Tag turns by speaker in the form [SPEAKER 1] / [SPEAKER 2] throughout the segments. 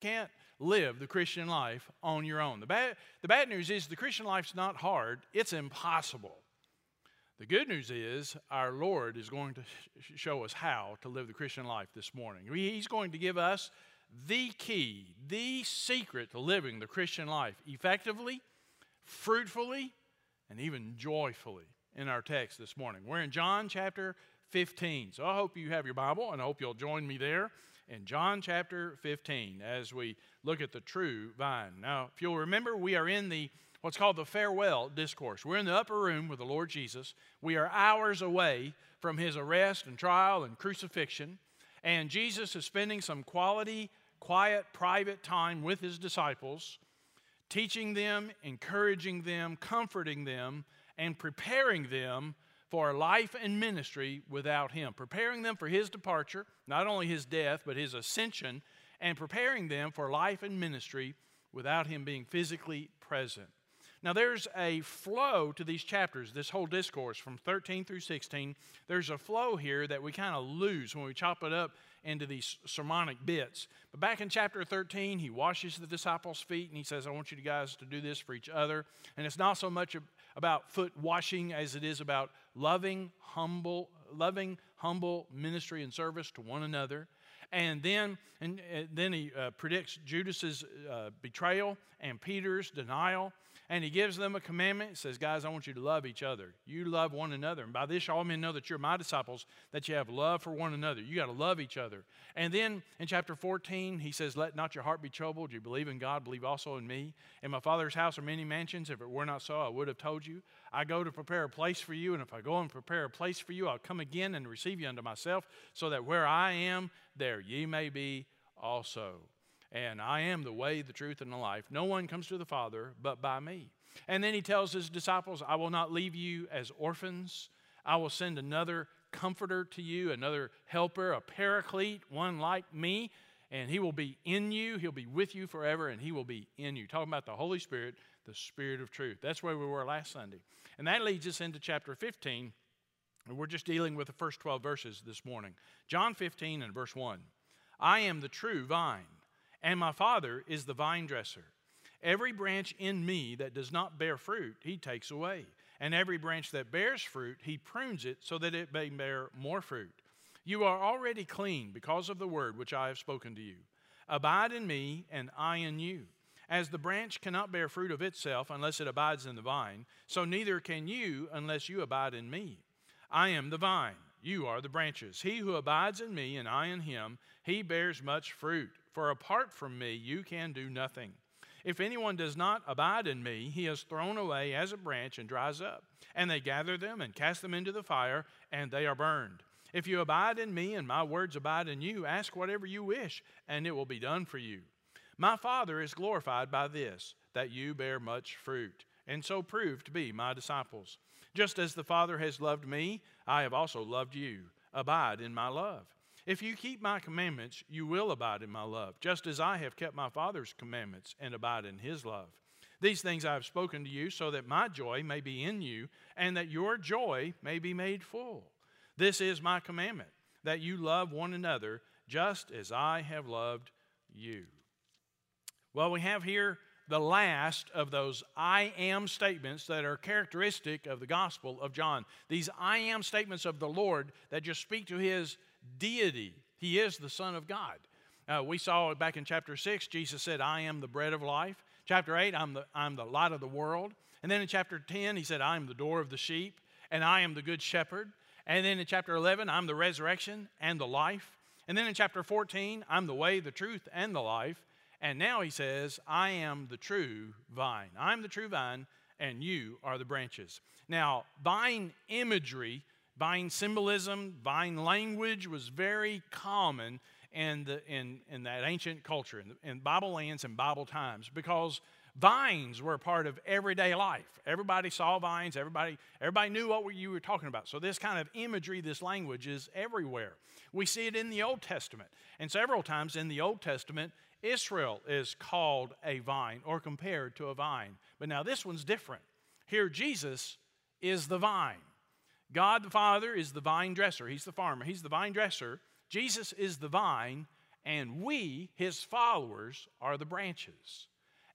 [SPEAKER 1] can't live the Christian life on your own. The bad, the bad news is the Christian life's not hard, it's impossible. The good news is our Lord is going to show us how to live the Christian life this morning. He's going to give us the key, the secret to living the Christian life effectively, fruitfully, and even joyfully in our text this morning. We're in John chapter 15. So I hope you have your Bible and I hope you'll join me there in John chapter 15 as we look at the true vine. Now, if you'll remember, we are in the what's called the farewell discourse. We're in the upper room with the Lord Jesus. We are hours away from his arrest and trial and crucifixion, and Jesus is spending some quality, quiet, private time with his disciples, teaching them, encouraging them, comforting them, and preparing them for life and ministry without him, preparing them for his departure, not only his death, but his ascension, and preparing them for life and ministry without him being physically present. Now, there's a flow to these chapters, this whole discourse from 13 through 16. There's a flow here that we kind of lose when we chop it up into these sermonic bits. But back in chapter 13, he washes the disciples' feet and he says, I want you guys to do this for each other. And it's not so much about foot washing as it is about loving, humble, loving, humble ministry and service to one another. And then, and, then he uh, predicts Judas's uh, betrayal and Peter's denial and he gives them a commandment. He says, Guys, I want you to love each other. You love one another. And by this, all men know that you're my disciples, that you have love for one another. You got to love each other. And then in chapter 14, he says, Let not your heart be troubled. You believe in God, believe also in me. In my Father's house are many mansions. If it were not so, I would have told you. I go to prepare a place for you. And if I go and prepare a place for you, I'll come again and receive you unto myself, so that where I am, there ye may be also. And I am the way, the truth, and the life. No one comes to the Father but by me. And then he tells his disciples, I will not leave you as orphans. I will send another comforter to you, another helper, a paraclete, one like me, and he will be in you. He'll be with you forever, and he will be in you. Talking about the Holy Spirit, the Spirit of truth. That's where we were last Sunday. And that leads us into chapter 15. And we're just dealing with the first 12 verses this morning. John 15 and verse 1. I am the true vine and my Father is the vine dresser. Every branch in me that does not bear fruit, he takes away. And every branch that bears fruit, he prunes it so that it may bear more fruit. You are already clean because of the word which I have spoken to you. Abide in me, and I in you. As the branch cannot bear fruit of itself unless it abides in the vine, so neither can you unless you abide in me. I am the vine, you are the branches. He who abides in me, and I in him, he bears much fruit for apart from me, you can do nothing. If anyone does not abide in me, he is thrown away as a branch and dries up. And they gather them and cast them into the fire, and they are burned. If you abide in me and my words abide in you, ask whatever you wish, and it will be done for you. My Father is glorified by this, that you bear much fruit, and so prove to be my disciples. Just as the Father has loved me, I have also loved you. Abide in my love. If you keep my commandments, you will abide in my love, just as I have kept my Father's commandments and abide in his love. These things I have spoken to you, so that my joy may be in you, and that your joy may be made full. This is my commandment, that you love one another, just as I have loved you. Well, we have here the last of those I am statements that are characteristic of the Gospel of John. These I am statements of the Lord that just speak to his deity. He is the Son of God. Uh, we saw back in chapter 6, Jesus said, I am the bread of life. Chapter 8, I'm the, I'm the light of the world. And then in chapter 10, he said, I am the door of the sheep, and I am the good shepherd. And then in chapter 11, I'm the resurrection and the life. And then in chapter 14, I'm the way, the truth, and the life. And now he says, I am the true vine. I'm the true vine, and you are the branches. Now, vine imagery Vine symbolism, vine language was very common in, the, in, in that ancient culture, in, the, in Bible lands and Bible times, because vines were a part of everyday life. Everybody saw vines, everybody, everybody knew what you were talking about. So, this kind of imagery, this language is everywhere. We see it in the Old Testament. And several times in the Old Testament, Israel is called a vine or compared to a vine. But now this one's different. Here, Jesus is the vine. God the Father is the vine dresser. He's the farmer. He's the vine dresser. Jesus is the vine, and we, his followers, are the branches.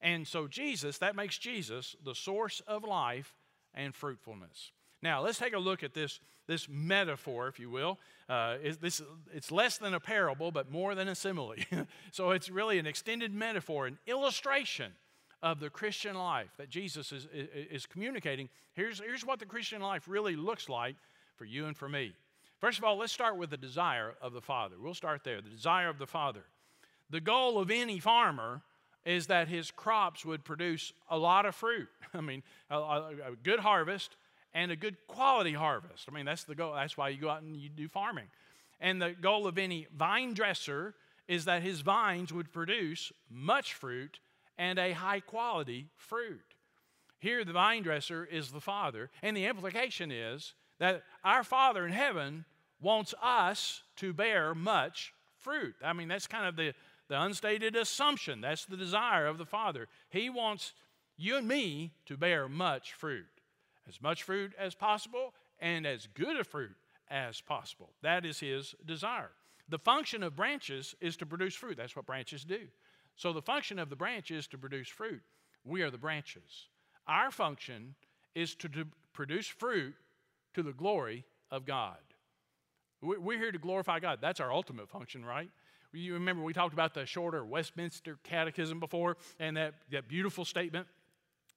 [SPEAKER 1] And so, Jesus, that makes Jesus the source of life and fruitfulness. Now, let's take a look at this, this metaphor, if you will. Uh, this, it's less than a parable, but more than a simile. so, it's really an extended metaphor, an illustration of the Christian life that Jesus is, is, communicating. Here's, here's what the Christian life really looks like for you and for me. First of all, let's start with the desire of the Father. We'll start there. The desire of the Father. The goal of any farmer is that his crops would produce a lot of fruit. I mean, a, a, good harvest and a good quality harvest. I mean, that's the goal. That's why you go out and you do farming. And the goal of any vine dresser is that his vines would produce much fruit and a high quality fruit. Here, the vine dresser is the Father, and the implication is that our Father in heaven wants us to bear much fruit. I mean, that's kind of the, the unstated assumption. That's the desire of the Father. He wants you and me to bear much fruit, as much fruit as possible, and as good a fruit as possible. That is His desire. The function of branches is to produce fruit. That's what branches do. So the function of the branch is to produce fruit. We are the branches. Our function is to produce fruit to the glory of God. We're here to glorify God. That's our ultimate function, right? You remember we talked about the shorter Westminster Catechism before and that, that beautiful statement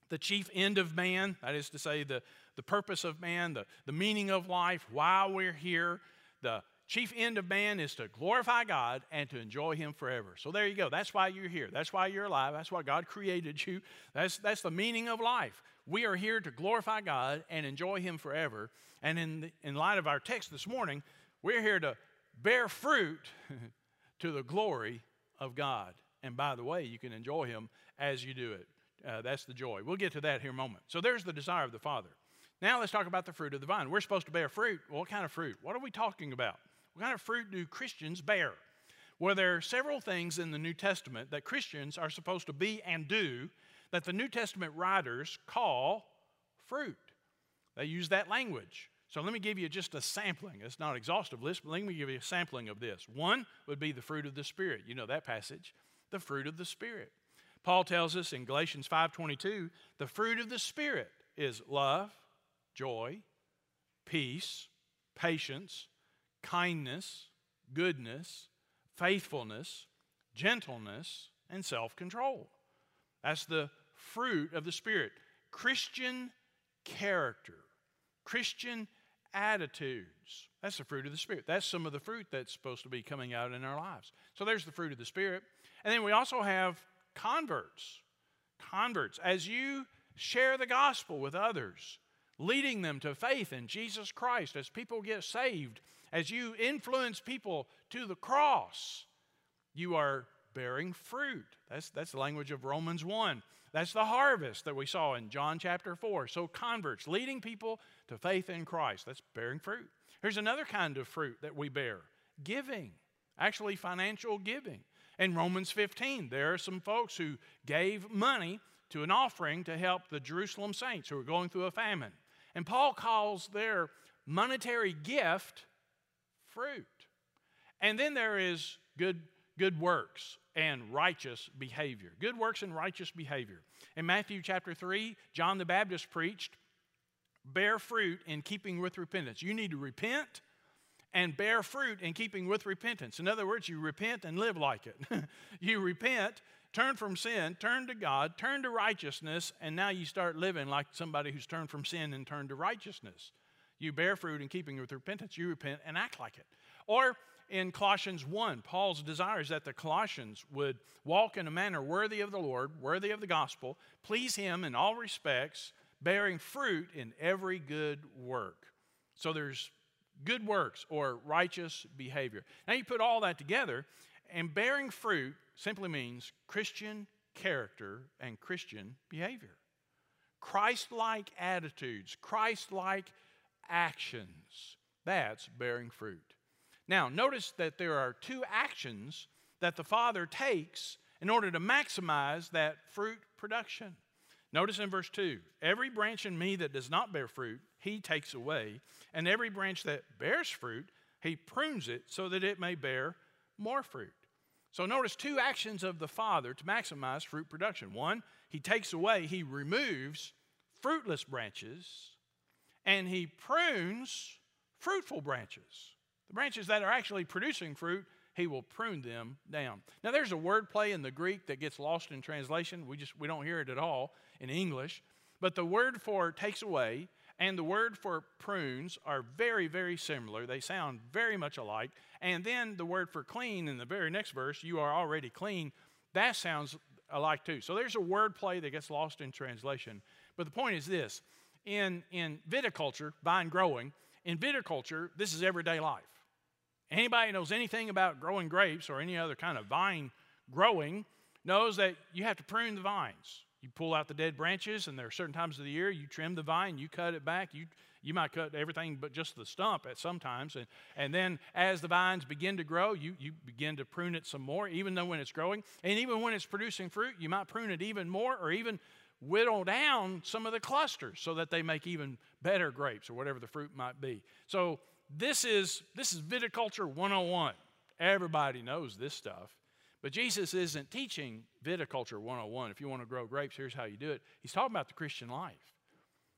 [SPEAKER 1] the chief end of man, that is to say, the, the purpose of man, the, the meaning of life, why we're here, the chief end of man is to glorify God and to enjoy Him forever. So there you go. That's why you're here. That's why you're alive. That's why God created you. That's, that's the meaning of life. We are here to glorify God and enjoy Him forever. And in, the, in light of our text this morning, we're here to bear fruit to the glory of God. And by the way, you can enjoy Him as you do it. Uh, that's the joy. We'll get to that here in a moment. So there's the desire of the Father. Now let's talk about the fruit of the vine. We're supposed to bear fruit. What kind of fruit? What are we talking about? What kind of fruit do Christians bear? Well, there are several things in the New Testament that Christians are supposed to be and do that the New Testament writers call fruit. They use that language. So let me give you just a sampling. It's not an exhaustive list, but let me give you a sampling of this. One would be the fruit of the Spirit. You know that passage. The fruit of the Spirit. Paul tells us in Galatians 5:22, the fruit of the Spirit is love, joy, peace, patience, kindness, goodness, faithfulness, gentleness, and self-control. That's the fruit of the Spirit. Christian character, Christian attitudes. That's the fruit of the Spirit. That's some of the fruit that's supposed to be coming out in our lives. So there's the fruit of the Spirit. And then we also have converts. Converts. As you share the gospel with others, leading them to faith in Jesus Christ, as people get saved, as you influence people to the cross, you are bearing fruit. That's, that's the language of Romans 1. That's the harvest that we saw in John chapter 4. So, converts, leading people to faith in Christ. That's bearing fruit. Here's another kind of fruit that we bear giving, actually, financial giving. In Romans 15, there are some folks who gave money to an offering to help the Jerusalem saints who were going through a famine. And Paul calls their monetary gift fruit. And then there is good, good works and righteous behavior. Good works and righteous behavior. In Matthew chapter 3, John the Baptist preached, bear fruit in keeping with repentance. You need to repent and bear fruit in keeping with repentance. In other words, you repent and live like it. you repent, turn from sin, turn to God, turn to righteousness, and now you start living like somebody who's turned from sin and turned to righteousness. You bear fruit in keeping with repentance. You repent and act like it. Or in Colossians 1, Paul's desire is that the Colossians would walk in a manner worthy of the Lord, worthy of the gospel, please Him in all respects, bearing fruit in every good work. So there's good works or righteous behavior. Now you put all that together, and bearing fruit simply means Christian character and Christian behavior. Christ like attitudes, Christ like actions. That's bearing fruit. Now, notice that there are two actions that the Father takes in order to maximize that fruit production. Notice in verse 2 every branch in me that does not bear fruit, he takes away, and every branch that bears fruit, he prunes it so that it may bear more fruit. So notice two actions of the Father to maximize fruit production. One, he takes away, he removes fruitless branches, and he prunes fruitful branches. The branches that are actually producing fruit, he will prune them down. Now there's a word play in the Greek that gets lost in translation. We just we don't hear it at all in English. But the word for takes away and the word for prunes are very, very similar. They sound very much alike. And then the word for clean in the very next verse, you are already clean, that sounds alike too. So there's a word play that gets lost in translation. But the point is this in, in viticulture, vine growing, in viticulture, this is everyday life. Anybody knows anything about growing grapes or any other kind of vine growing knows that you have to prune the vines. You pull out the dead branches, and there are certain times of the year you trim the vine, you cut it back. You, you might cut everything but just the stump at sometimes. And, and then as the vines begin to grow, you, you begin to prune it some more, even though when it's growing. And even when it's producing fruit, you might prune it even more or even whittle down some of the clusters so that they make even better grapes or whatever the fruit might be. So this is this is viticulture 101. Everybody knows this stuff. But Jesus isn't teaching viticulture 101. If you want to grow grapes, here's how you do it. He's talking about the Christian life.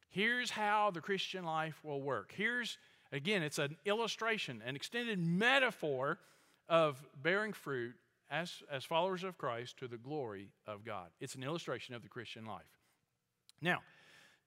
[SPEAKER 1] Here's how the Christian life will work. Here's, again, it's an illustration, an extended metaphor of bearing fruit as, as followers of Christ to the glory of God. It's an illustration of the Christian life. Now,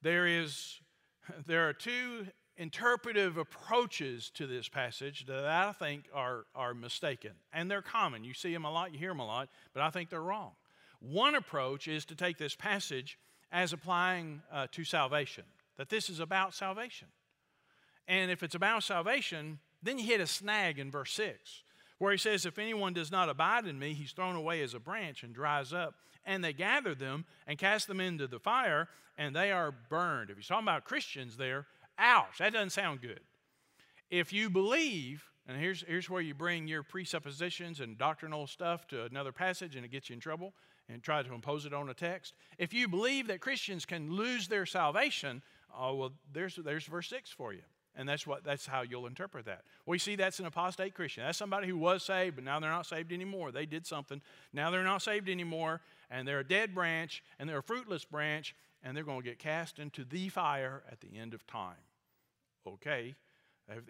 [SPEAKER 1] there is there are two interpretive approaches to this passage that I think are, are mistaken. And they're common. You see them a lot, you hear them a lot, but I think they're wrong. One approach is to take this passage as applying uh, to salvation, that this is about salvation. And if it's about salvation, then you hit a snag in verse 6, where he says, If anyone does not abide in me, he's thrown away as a branch and dries up. And they gather them and cast them into the fire, and they are burned. If he's talking about Christians there, Ouch, that doesn't sound good. If you believe, and here's, here's where you bring your presuppositions and doctrinal stuff to another passage and it gets you in trouble and try to impose it on a text. If you believe that Christians can lose their salvation, oh, well, there's, there's verse 6 for you. And that's, what, that's how you'll interpret that. We see that's an apostate Christian. That's somebody who was saved, but now they're not saved anymore. They did something. Now they're not saved anymore, and they're a dead branch, and they're a fruitless branch, and they're going to get cast into the fire at the end of time. Okay,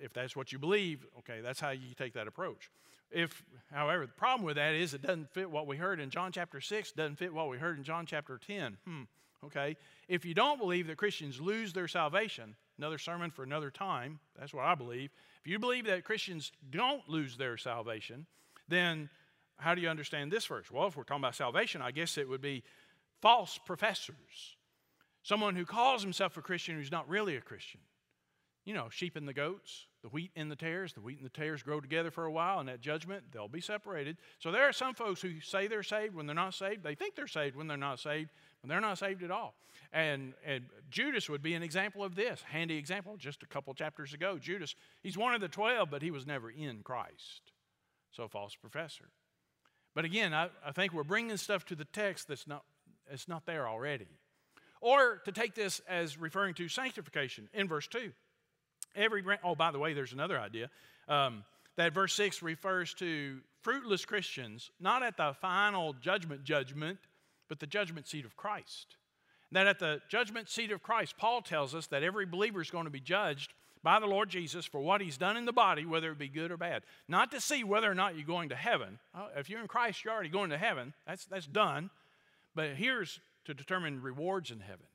[SPEAKER 1] if, that's what you believe, okay, that's how you take that approach. If, however, the problem with that is it doesn't fit what we heard in John chapter 6, doesn't fit what we heard in John chapter 10. Hmm, okay. If you don't believe that Christians lose their salvation, another sermon for another time, that's what I believe. If you believe that Christians don't lose their salvation, then how do you understand this verse? Well, if we're talking about salvation, I guess it would be false professors Someone who calls himself a Christian who's not really a Christian. You know, sheep and the goats, the wheat and the tares. The wheat and the tares grow together for a while, and at judgment, they'll be separated. So there are some folks who say they're saved when they're not saved. They think they're saved when they're not saved, they're not saved at all. And, and Judas would be an example of this. Handy example, just a couple chapters ago. Judas, he's one of the 12, but he was never in Christ. So, false professor. But again, I, I think we're bringing stuff to the text that's not, it's not there already. Or to take this as referring to sanctification in verse 2. Every, oh, by the way, there's another idea. Um, that verse 6 refers to fruitless Christians, not at the final judgment judgment, but the judgment seat of Christ. That at the judgment seat of Christ, Paul tells us that every believer is going to be judged by the Lord Jesus for what he's done in the body, whether it be good or bad. Not to see whether or not you're going to heaven. If you're in Christ, you're already going to heaven. That's, that's done. But here's to determine rewards in heaven.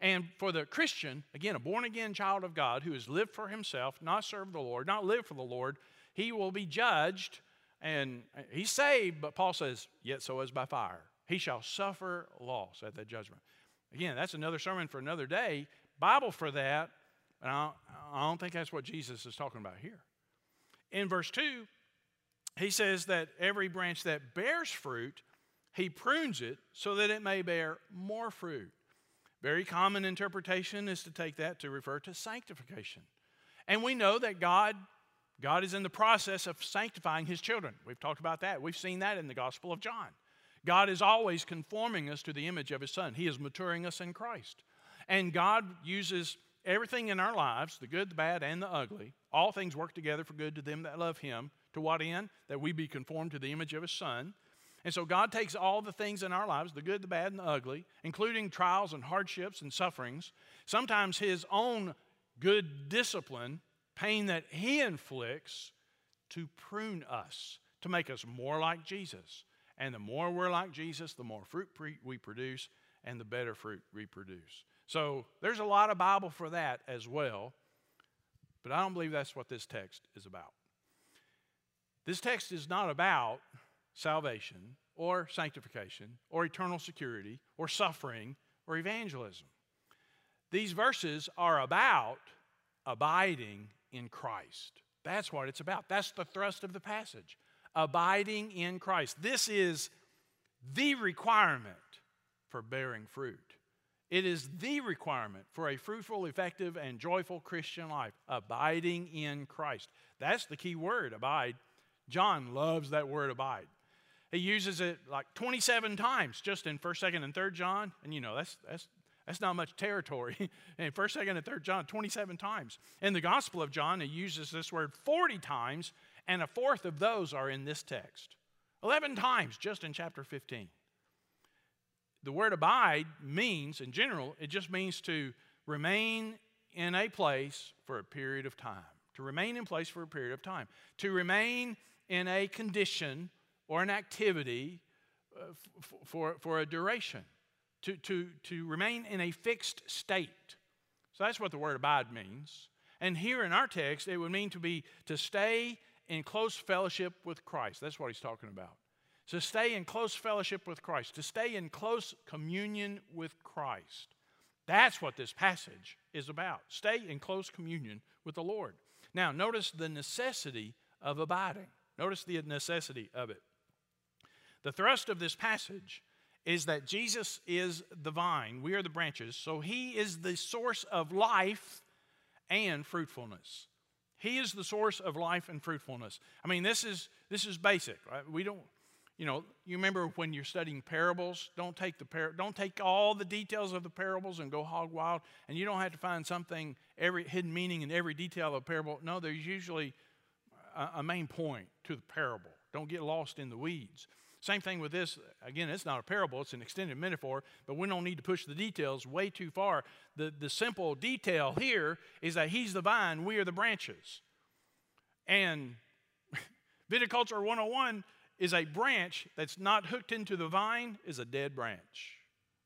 [SPEAKER 1] And for the Christian, again, a born again child of God who has lived for himself, not served the Lord, not lived for the Lord, he will be judged and he's saved, but Paul says, yet so as by fire. He shall suffer loss at that judgment. Again, that's another sermon for another day. Bible for that, and I don't think that's what Jesus is talking about here. In verse 2, he says that every branch that bears fruit, he prunes it so that it may bear more fruit. Very common interpretation is to take that to refer to sanctification. And we know that God God is in the process of sanctifying his children. We've talked about that. We've seen that in the Gospel of John. God is always conforming us to the image of his son. He is maturing us in Christ. And God uses everything in our lives, the good, the bad, and the ugly. All things work together for good to them that love him, To what end? That we be conformed to the image of His Son. And so God takes all the things in our lives, the good, the bad, and the ugly, including trials and hardships and sufferings, sometimes His own good discipline, pain that He inflicts, to prune us, to make us more like Jesus. And the more we're like Jesus, the more fruit we produce, and the better fruit we produce. So there's a lot of Bible for that as well, but I don't believe that's what this text is about. This text is not about salvation or sanctification or eternal security or suffering or evangelism. These verses are about abiding in Christ. That's what it's about. That's the thrust of the passage. Abiding in Christ. This is the requirement for bearing fruit. It is the requirement for a fruitful, effective, and joyful Christian life. Abiding in Christ. That's the key word, abide. John loves that word abide. He uses it like 27 times just in 1st, 2nd, and 3rd John. And you know, that's, that's, that's not much territory. in 1st, 2nd, and 3rd John, 27 times. In the Gospel of John, he uses this word 40 times, and a fourth of those are in this text. 11 times just in chapter 15. The word abide means, in general, it just means to remain in a place for a period of time. To remain in place for a period of time. To remain in a condition or an activity uh, for, for a duration, to, to, to remain in a fixed state. So that's what the word abide means. And here in our text, it would mean to be to stay in close fellowship with Christ. That's what he's talking about. To stay in close fellowship with Christ, to stay in close communion with Christ. That's what this passage is about. Stay in close communion with the Lord. Now, notice the necessity of abiding. Notice the necessity of it. The thrust of this passage is that Jesus is the vine, we are the branches, so he is the source of life and fruitfulness. He is the source of life and fruitfulness. I mean, this is this is basic. Right? We don't, you know, you remember when you're studying parables, don't take the par- don't take all the details of the parables and go hog wild, and you don't have to find something every hidden meaning in every detail of a parable. No, there's usually a, a main point to the parable. Don't get lost in the weeds. Same thing with this. Again, it's not a parable, it's an extended metaphor, but we don't need to push the details way too far. The, the simple detail here is that He's the vine, we are the branches. And Viticulture 101 is a branch that's not hooked into the vine, is a dead branch.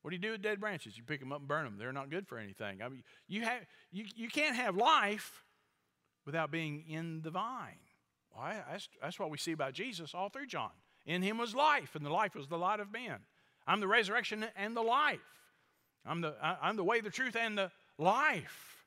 [SPEAKER 1] What do you do with dead branches? You pick them up and burn them. They're not good for anything. I mean, you, have, you, you can't have life without being in the vine. Well, that's, that's what we see about Jesus all through John. In him was life, and the life was the light of men. I'm the resurrection and the life. I'm the, I'm the way, the truth, and the life.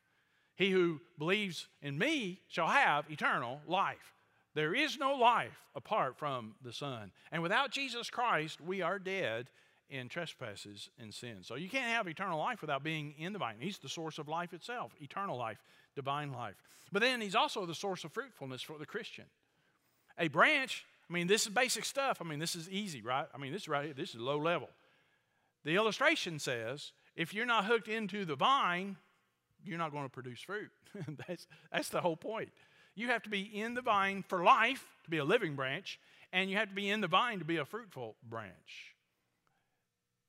[SPEAKER 1] He who believes in me shall have eternal life. There is no life apart from the Son. And without Jesus Christ, we are dead in trespasses and sins. So you can't have eternal life without being in the vine. He's the source of life itself, eternal life, divine life. But then he's also the source of fruitfulness for the Christian. A branch I mean, this is basic stuff. I mean, this is easy, right? I mean, this is right here, this is low level. The illustration says if you're not hooked into the vine, you're not going to produce fruit. that's, that's the whole point. You have to be in the vine for life to be a living branch, and you have to be in the vine to be a fruitful branch.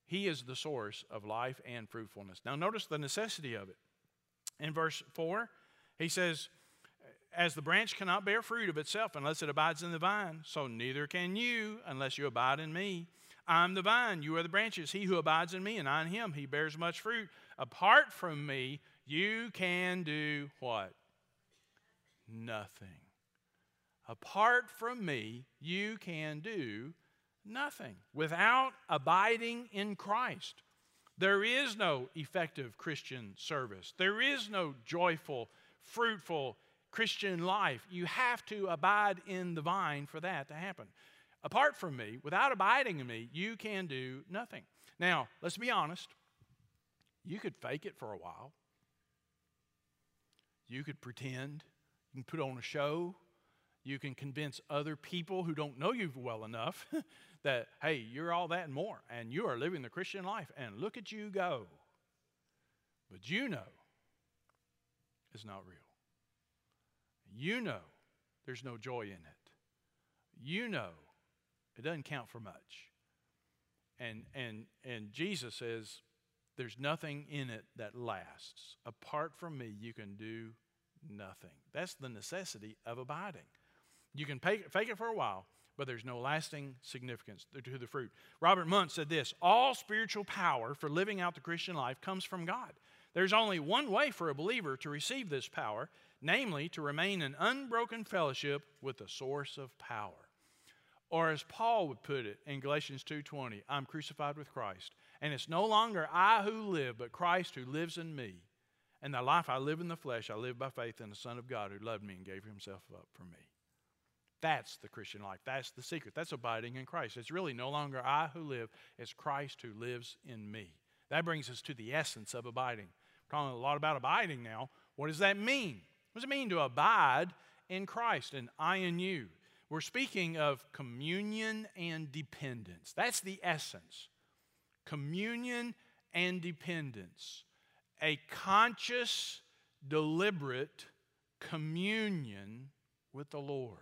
[SPEAKER 1] He is the source of life and fruitfulness. Now, notice the necessity of it. In verse 4, he says, as the branch cannot bear fruit of itself unless it abides in the vine, so neither can you unless you abide in me. I'm the vine, you are the branches. He who abides in me and I in him, he bears much fruit. Apart from me, you can do what? Nothing. Apart from me, you can do nothing. Without abiding in Christ, there is no effective Christian service. There is no joyful, fruitful, Christian life. You have to abide in the vine for that to happen. Apart from me, without abiding in me, you can do nothing. Now, let's be honest. You could fake it for a while. You could pretend. You can put on a show. You can convince other people who don't know you well enough that, hey, you're all that and more, and you are living the Christian life, and look at you go. But you know it's not real you know there's no joy in it. you know it doesn't count for much. And, and, and Jesus says, there's nothing in it that lasts. Apart from me, you can do nothing. That's the necessity of abiding. You can fake it for a while, but there's no lasting significance to the fruit. Robert Mounce said this All spiritual power for living out the Christian life comes from God. There's only one way for a believer to receive this power, namely to remain in unbroken fellowship with the source of power. Or as Paul would put it in Galatians 2:20, I'm crucified with Christ, and it's no longer I who live, but Christ who lives in me. And the life I live in the flesh, I live by faith in the Son of God who loved me and gave himself up for me. That's the Christian life. That's the secret. That's abiding in Christ. It's really no longer I who live, it's Christ who lives in me. That brings us to the essence of abiding. We're talking a lot about abiding now. What does that mean? What does it mean to abide in Christ and I in you? We're speaking of communion and dependence. That's the essence. Communion and dependence. A conscious, deliberate communion with the Lord.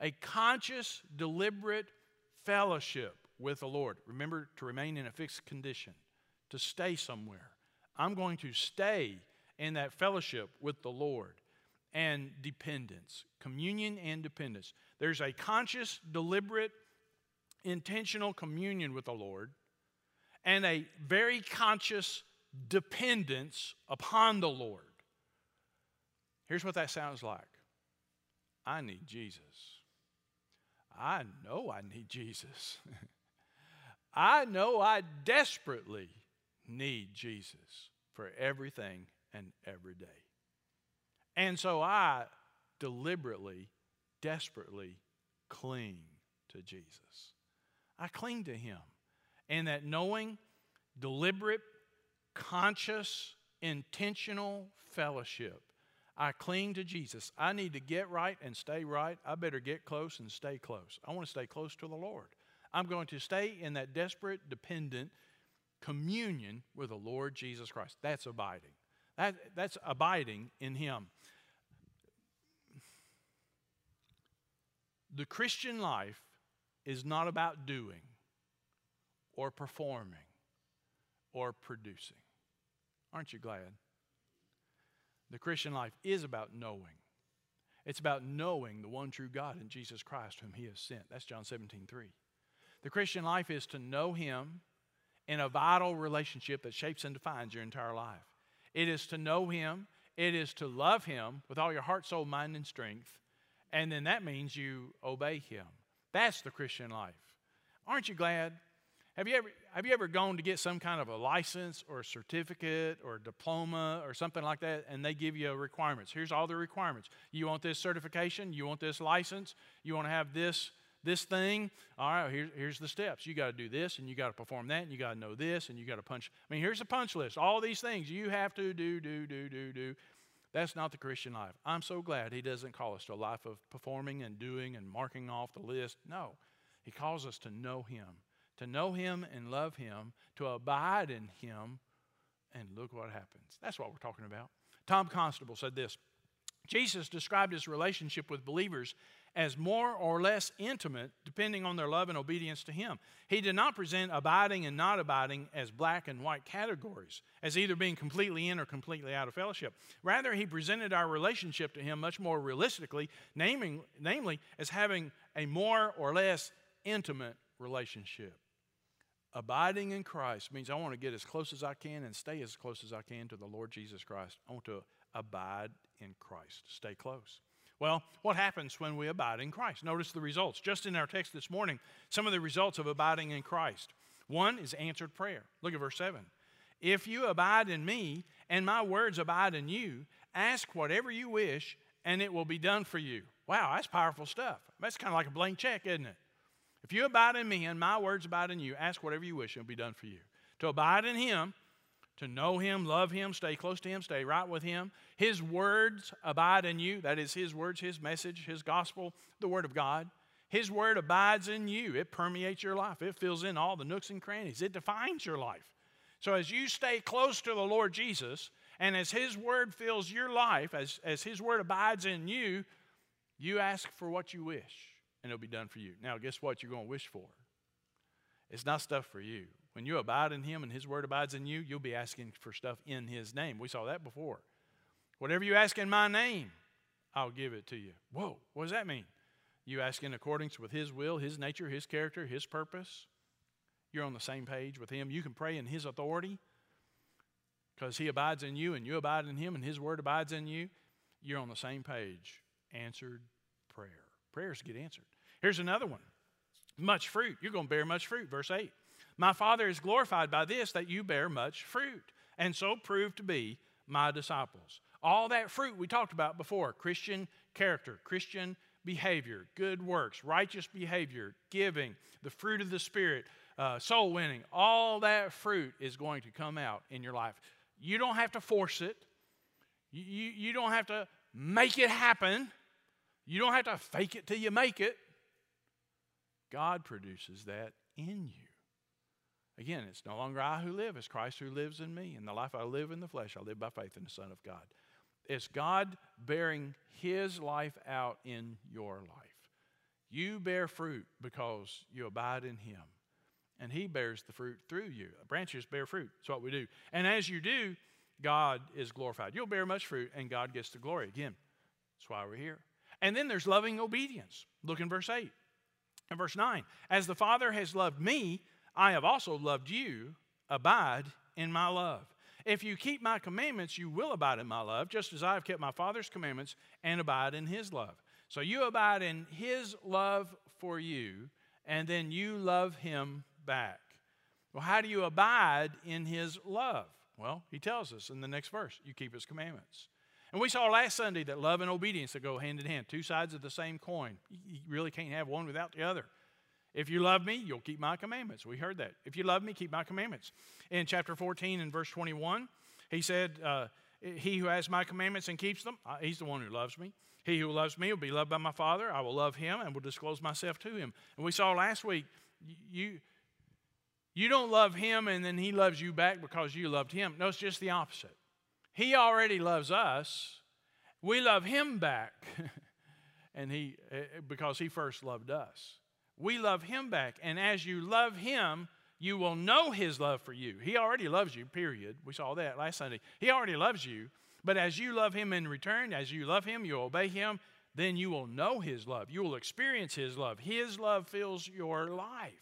[SPEAKER 1] A conscious, deliberate fellowship with the Lord. Remember to remain in a fixed condition, to stay somewhere. I'm going to stay in that fellowship with the Lord and dependence, communion and dependence. There's a conscious, deliberate, intentional communion with the Lord and a very conscious dependence upon the Lord. Here's what that sounds like I need Jesus. I know I need Jesus. I know I desperately need Jesus for everything and every day. And so I deliberately, desperately cling to Jesus. I cling to Him. And that knowing, deliberate, conscious, intentional fellowship, I cling to Jesus. I need to get right and stay right. I better get close and stay close. I want to stay close to the Lord. I'm going to stay in that desperate, dependent communion with the Lord Jesus Christ. That's abiding. That, that's abiding in Him. The Christian life is not about doing or performing or producing. Aren't you glad? The Christian life is about knowing. It's about knowing the one true God in Jesus Christ, whom He has sent. That's John 17, 3. The Christian life is to know Him in a vital relationship that shapes and defines your entire life. It is to know Him, it is to love Him with all your heart, soul, mind, and strength. And then that means you obey Him. That's the Christian life. Aren't you glad? Have you ever, have you ever gone to get some kind of a license or a certificate or diploma or something like that, and they give you requirements? Here's all the requirements. You want this certification, you want this license, you want to have this this thing. All right, here, here's the steps. You got to do this, and you got to perform that, and you got to know this, and you got to punch. I mean, here's a punch list. All these things you have to do, do, do, do, do. That's not the Christian life. I'm so glad He doesn't call us to a life of performing and doing and marking off the list. No, He calls us to know Him, to know Him and love Him, to abide in Him, and look what happens. That's what we're talking about. Tom Constable said this Jesus described his relationship with believers as more or less intimate depending on their love and obedience to Him. He did not present abiding and not abiding as black and white categories, as either being completely in or completely out of fellowship. Rather, He presented our relationship to Him much more realistically, naming, namely as having a more or less intimate relationship. Abiding in Christ means I want to get as close as I can and stay as close as I can to the Lord Jesus Christ. I want to abide in Christ, stay close. Well, what happens when we abide in Christ? Notice the results. Just in our text this morning, some of the results of abiding in Christ. One is answered prayer. Look at verse 7. If you abide in me and my words abide in you, ask whatever you wish and it will be done for you. Wow, that's powerful stuff. That's kind of like a blank check, isn't it? If you abide in me and my words abide in you, ask whatever you wish and it will be done for you. To abide in him to know Him, love Him, stay close to Him, stay right with Him. His words abide in you. That is His words, His message, His gospel, the Word of God. His Word abides in you. It permeates your life, it fills in all the nooks and crannies, it defines your life. So as you stay close to the Lord Jesus, and as His Word fills your life, as, as His Word abides in you, you ask for what you wish, and it'll be done for you. Now, guess what you're going to wish for? It's not stuff for you. When you abide in Him and His Word abides in you, you'll be asking for stuff in His name. We saw that before. Whatever you ask in my name, I'll give it to you. Whoa, what does that mean? You ask in accordance with His will, His nature, His character, His purpose. You're on the same page with Him. You can pray in His authority because He abides in you and you abide in Him and His Word abides in you. You're on the same page. Answered prayer. Prayers get answered. Here's another one much fruit. You're going to bear much fruit. Verse 8. My Father is glorified by this, that you bear much fruit, and so prove to be my disciples. All that fruit we talked about before Christian character, Christian behavior, good works, righteous behavior, giving, the fruit of the Spirit, uh, soul winning, all that fruit is going to come out in your life. You don't have to force it, you, you, you don't have to make it happen, you don't have to fake it till you make it. God produces that in you. Again, it's no longer I who live, it's Christ who lives in me. And the life I live in the flesh, I live by faith in the Son of God. It's God bearing His life out in your life. You bear fruit because you abide in Him, and He bears the fruit through you. Branches bear fruit. That's what we do. And as you do, God is glorified. You'll bear much fruit, and God gets the glory. Again, that's why we're here. And then there's loving obedience. Look in verse 8 and verse 9. As the Father has loved me, I have also loved you. Abide in my love. If you keep my commandments, you will abide in my love, just as I have kept my Father's commandments and abide in his love. So you abide in his love for you, and then you love him back. Well, how do you abide in his love? Well, he tells us in the next verse you keep his commandments. And we saw last Sunday that love and obedience that go hand in hand, two sides of the same coin. You really can't have one without the other. If you love me, you'll keep my commandments. We heard that. If you love me, keep my commandments. In chapter 14 and verse 21, he said, uh, He who has my commandments and keeps them, he's the one who loves me. He who loves me will be loved by my Father. I will love him and will disclose myself to him. And we saw last week, you, you don't love him and then he loves you back because you loved him. No, it's just the opposite. He already loves us. We love him back. and he eh, because he first loved us we love him back. And as you love him, you will know his love for you. He already loves you, period. We saw that last Sunday. He already loves you. But as you love him in return, as you love him, you obey him, then you will know his love. You will experience his love. His love fills your life.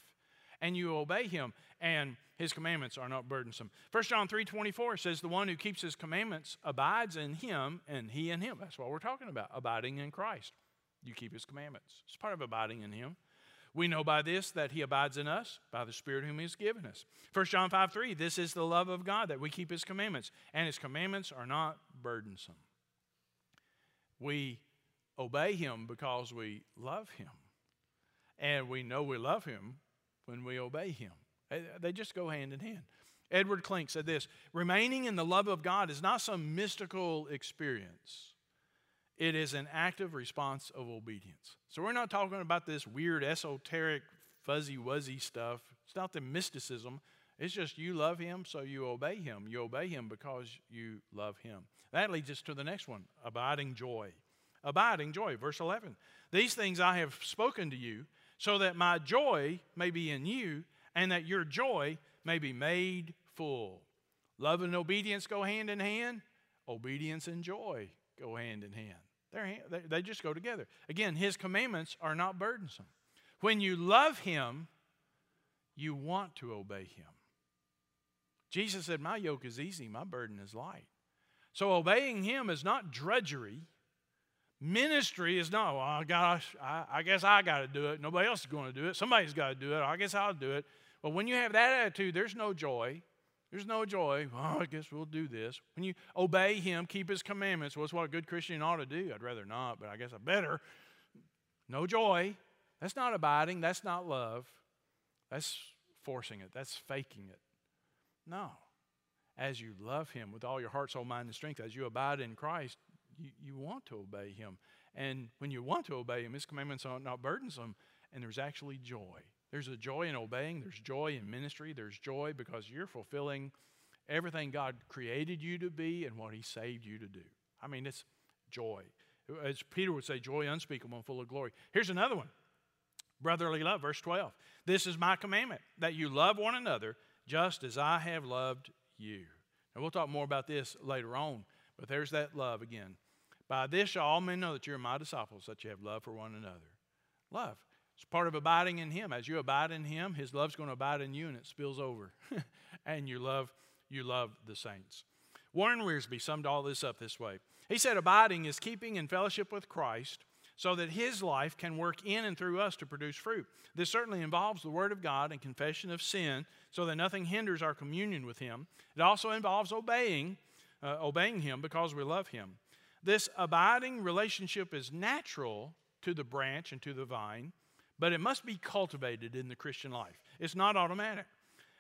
[SPEAKER 1] And you obey him, and his commandments are not burdensome. 1 John 3 24 says, The one who keeps his commandments abides in him, and he in him. That's what we're talking about, abiding in Christ. You keep his commandments. It's part of abiding in him. We know by this that he abides in us by the Spirit whom he has given us. 1 John 5 3, this is the love of God that we keep his commandments, and his commandments are not burdensome. We obey him because we love him. And we know we love him when we obey him. They just go hand in hand. Edward Klink said this remaining in the love of God is not some mystical experience. It is an active response of obedience. So we're not talking about this weird, esoteric, fuzzy wuzzy stuff. It's not the mysticism. It's just you love him, so you obey him. You obey him because you love him. That leads us to the next one abiding joy. Abiding joy, verse 11. These things I have spoken to you, so that my joy may be in you, and that your joy may be made full. Love and obedience go hand in hand, obedience and joy go hand in hand. They're, they just go together. Again, his commandments are not burdensome. When you love him, you want to obey him. Jesus said, My yoke is easy, my burden is light. So obeying him is not drudgery. Ministry is not, well, gosh, I, I guess I got to do it. Nobody else is going to do it. Somebody's got to do it. I guess I'll do it. But when you have that attitude, there's no joy. There's no joy. Well, I guess we'll do this. When you obey Him, keep His commandments, well, that's what a good Christian ought to do. I'd rather not, but I guess I better. No joy. That's not abiding. That's not love. That's forcing it. That's faking it. No. As you love Him with all your heart, soul, mind, and strength, as you abide in Christ, you, you want to obey Him. And when you want to obey Him, His commandments are not burdensome, and there's actually joy. There's a joy in obeying, there's joy in ministry, there's joy because you're fulfilling everything God created you to be and what He saved you to do. I mean, it's joy. As Peter would say, joy unspeakable and full of glory. Here's another one Brotherly love, verse 12. This is my commandment, that you love one another just as I have loved you. And we'll talk more about this later on, but there's that love again. By this shall all men know that you're my disciples, that you have love for one another. Love. It's part of abiding in Him. As you abide in Him, His love's going to abide in you, and it spills over. and you love, you love the saints. Warren Wiersbe summed all this up this way. He said, Abiding is keeping in fellowship with Christ so that his life can work in and through us to produce fruit. This certainly involves the Word of God and confession of sin so that nothing hinders our communion with him. It also involves obeying, uh, obeying him because we love him. This abiding relationship is natural to the branch and to the vine, but it must be cultivated in the Christian life. It's not automatic.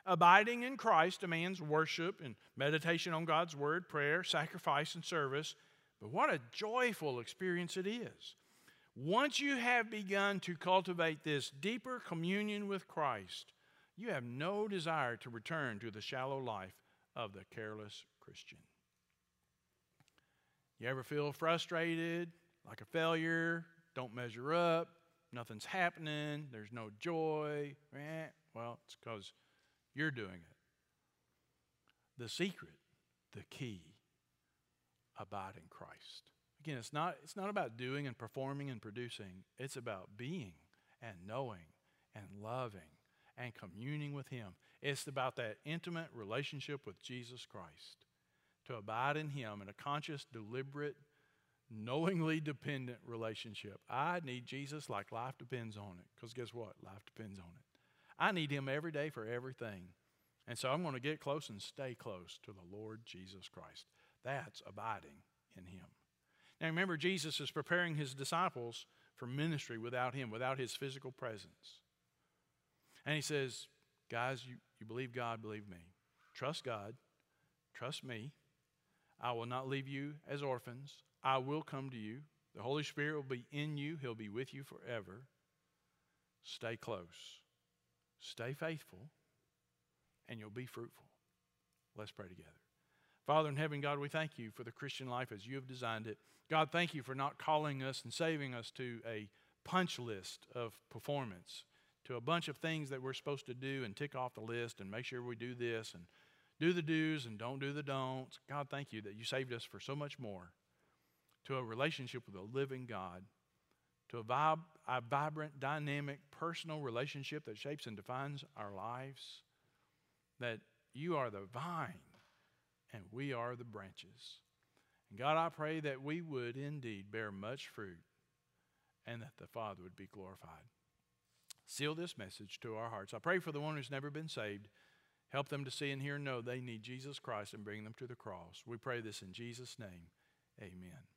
[SPEAKER 1] Abiding in Christ demands worship and meditation on God's word, prayer, sacrifice, and service. But what a joyful experience it is. Once you have begun to cultivate this deeper communion with Christ, you have no desire to return to the shallow life of the careless Christian. You ever feel frustrated, like a failure, don't measure up, nothing's happening, there's no joy? Well, it's because you're doing it. The secret, the key, abide in Christ. Again, it's not, it's not about doing and performing and producing, it's about being and knowing and loving and communing with Him. It's about that intimate relationship with Jesus Christ. To abide in Him in a conscious, deliberate, knowingly dependent relationship. I need Jesus like life depends on it. Because guess what? Life depends on it. I need Him every day for everything. And so I'm going to get close and stay close to the Lord Jesus Christ. That's abiding in Him. Now remember, Jesus is preparing his disciples for ministry without him, without his physical presence. And he says, Guys, you, you believe God, believe me. Trust God, trust me. I will not leave you as orphans. I will come to you. The Holy Spirit will be in you, He'll be with you forever. Stay close, stay faithful, and you'll be fruitful. Let's pray together. Father in heaven, God, we thank you for the Christian life as you have designed it. God, thank you for not calling us and saving us to a punch list of performance, to a bunch of things that we're supposed to do and tick off the list and make sure we do this and do the do's and don't do the don'ts. God, thank you that you saved us for so much more, to a relationship with a living God, to a, vib- a vibrant, dynamic, personal relationship that shapes and defines our lives, that you are the vine and we are the branches. And God, I pray that we would indeed bear much fruit and that the Father would be glorified. Seal this message to our hearts. I pray for the one who's never been saved. Help them to see and hear and know they need Jesus Christ and bring them to the cross. We pray this in Jesus' name. Amen.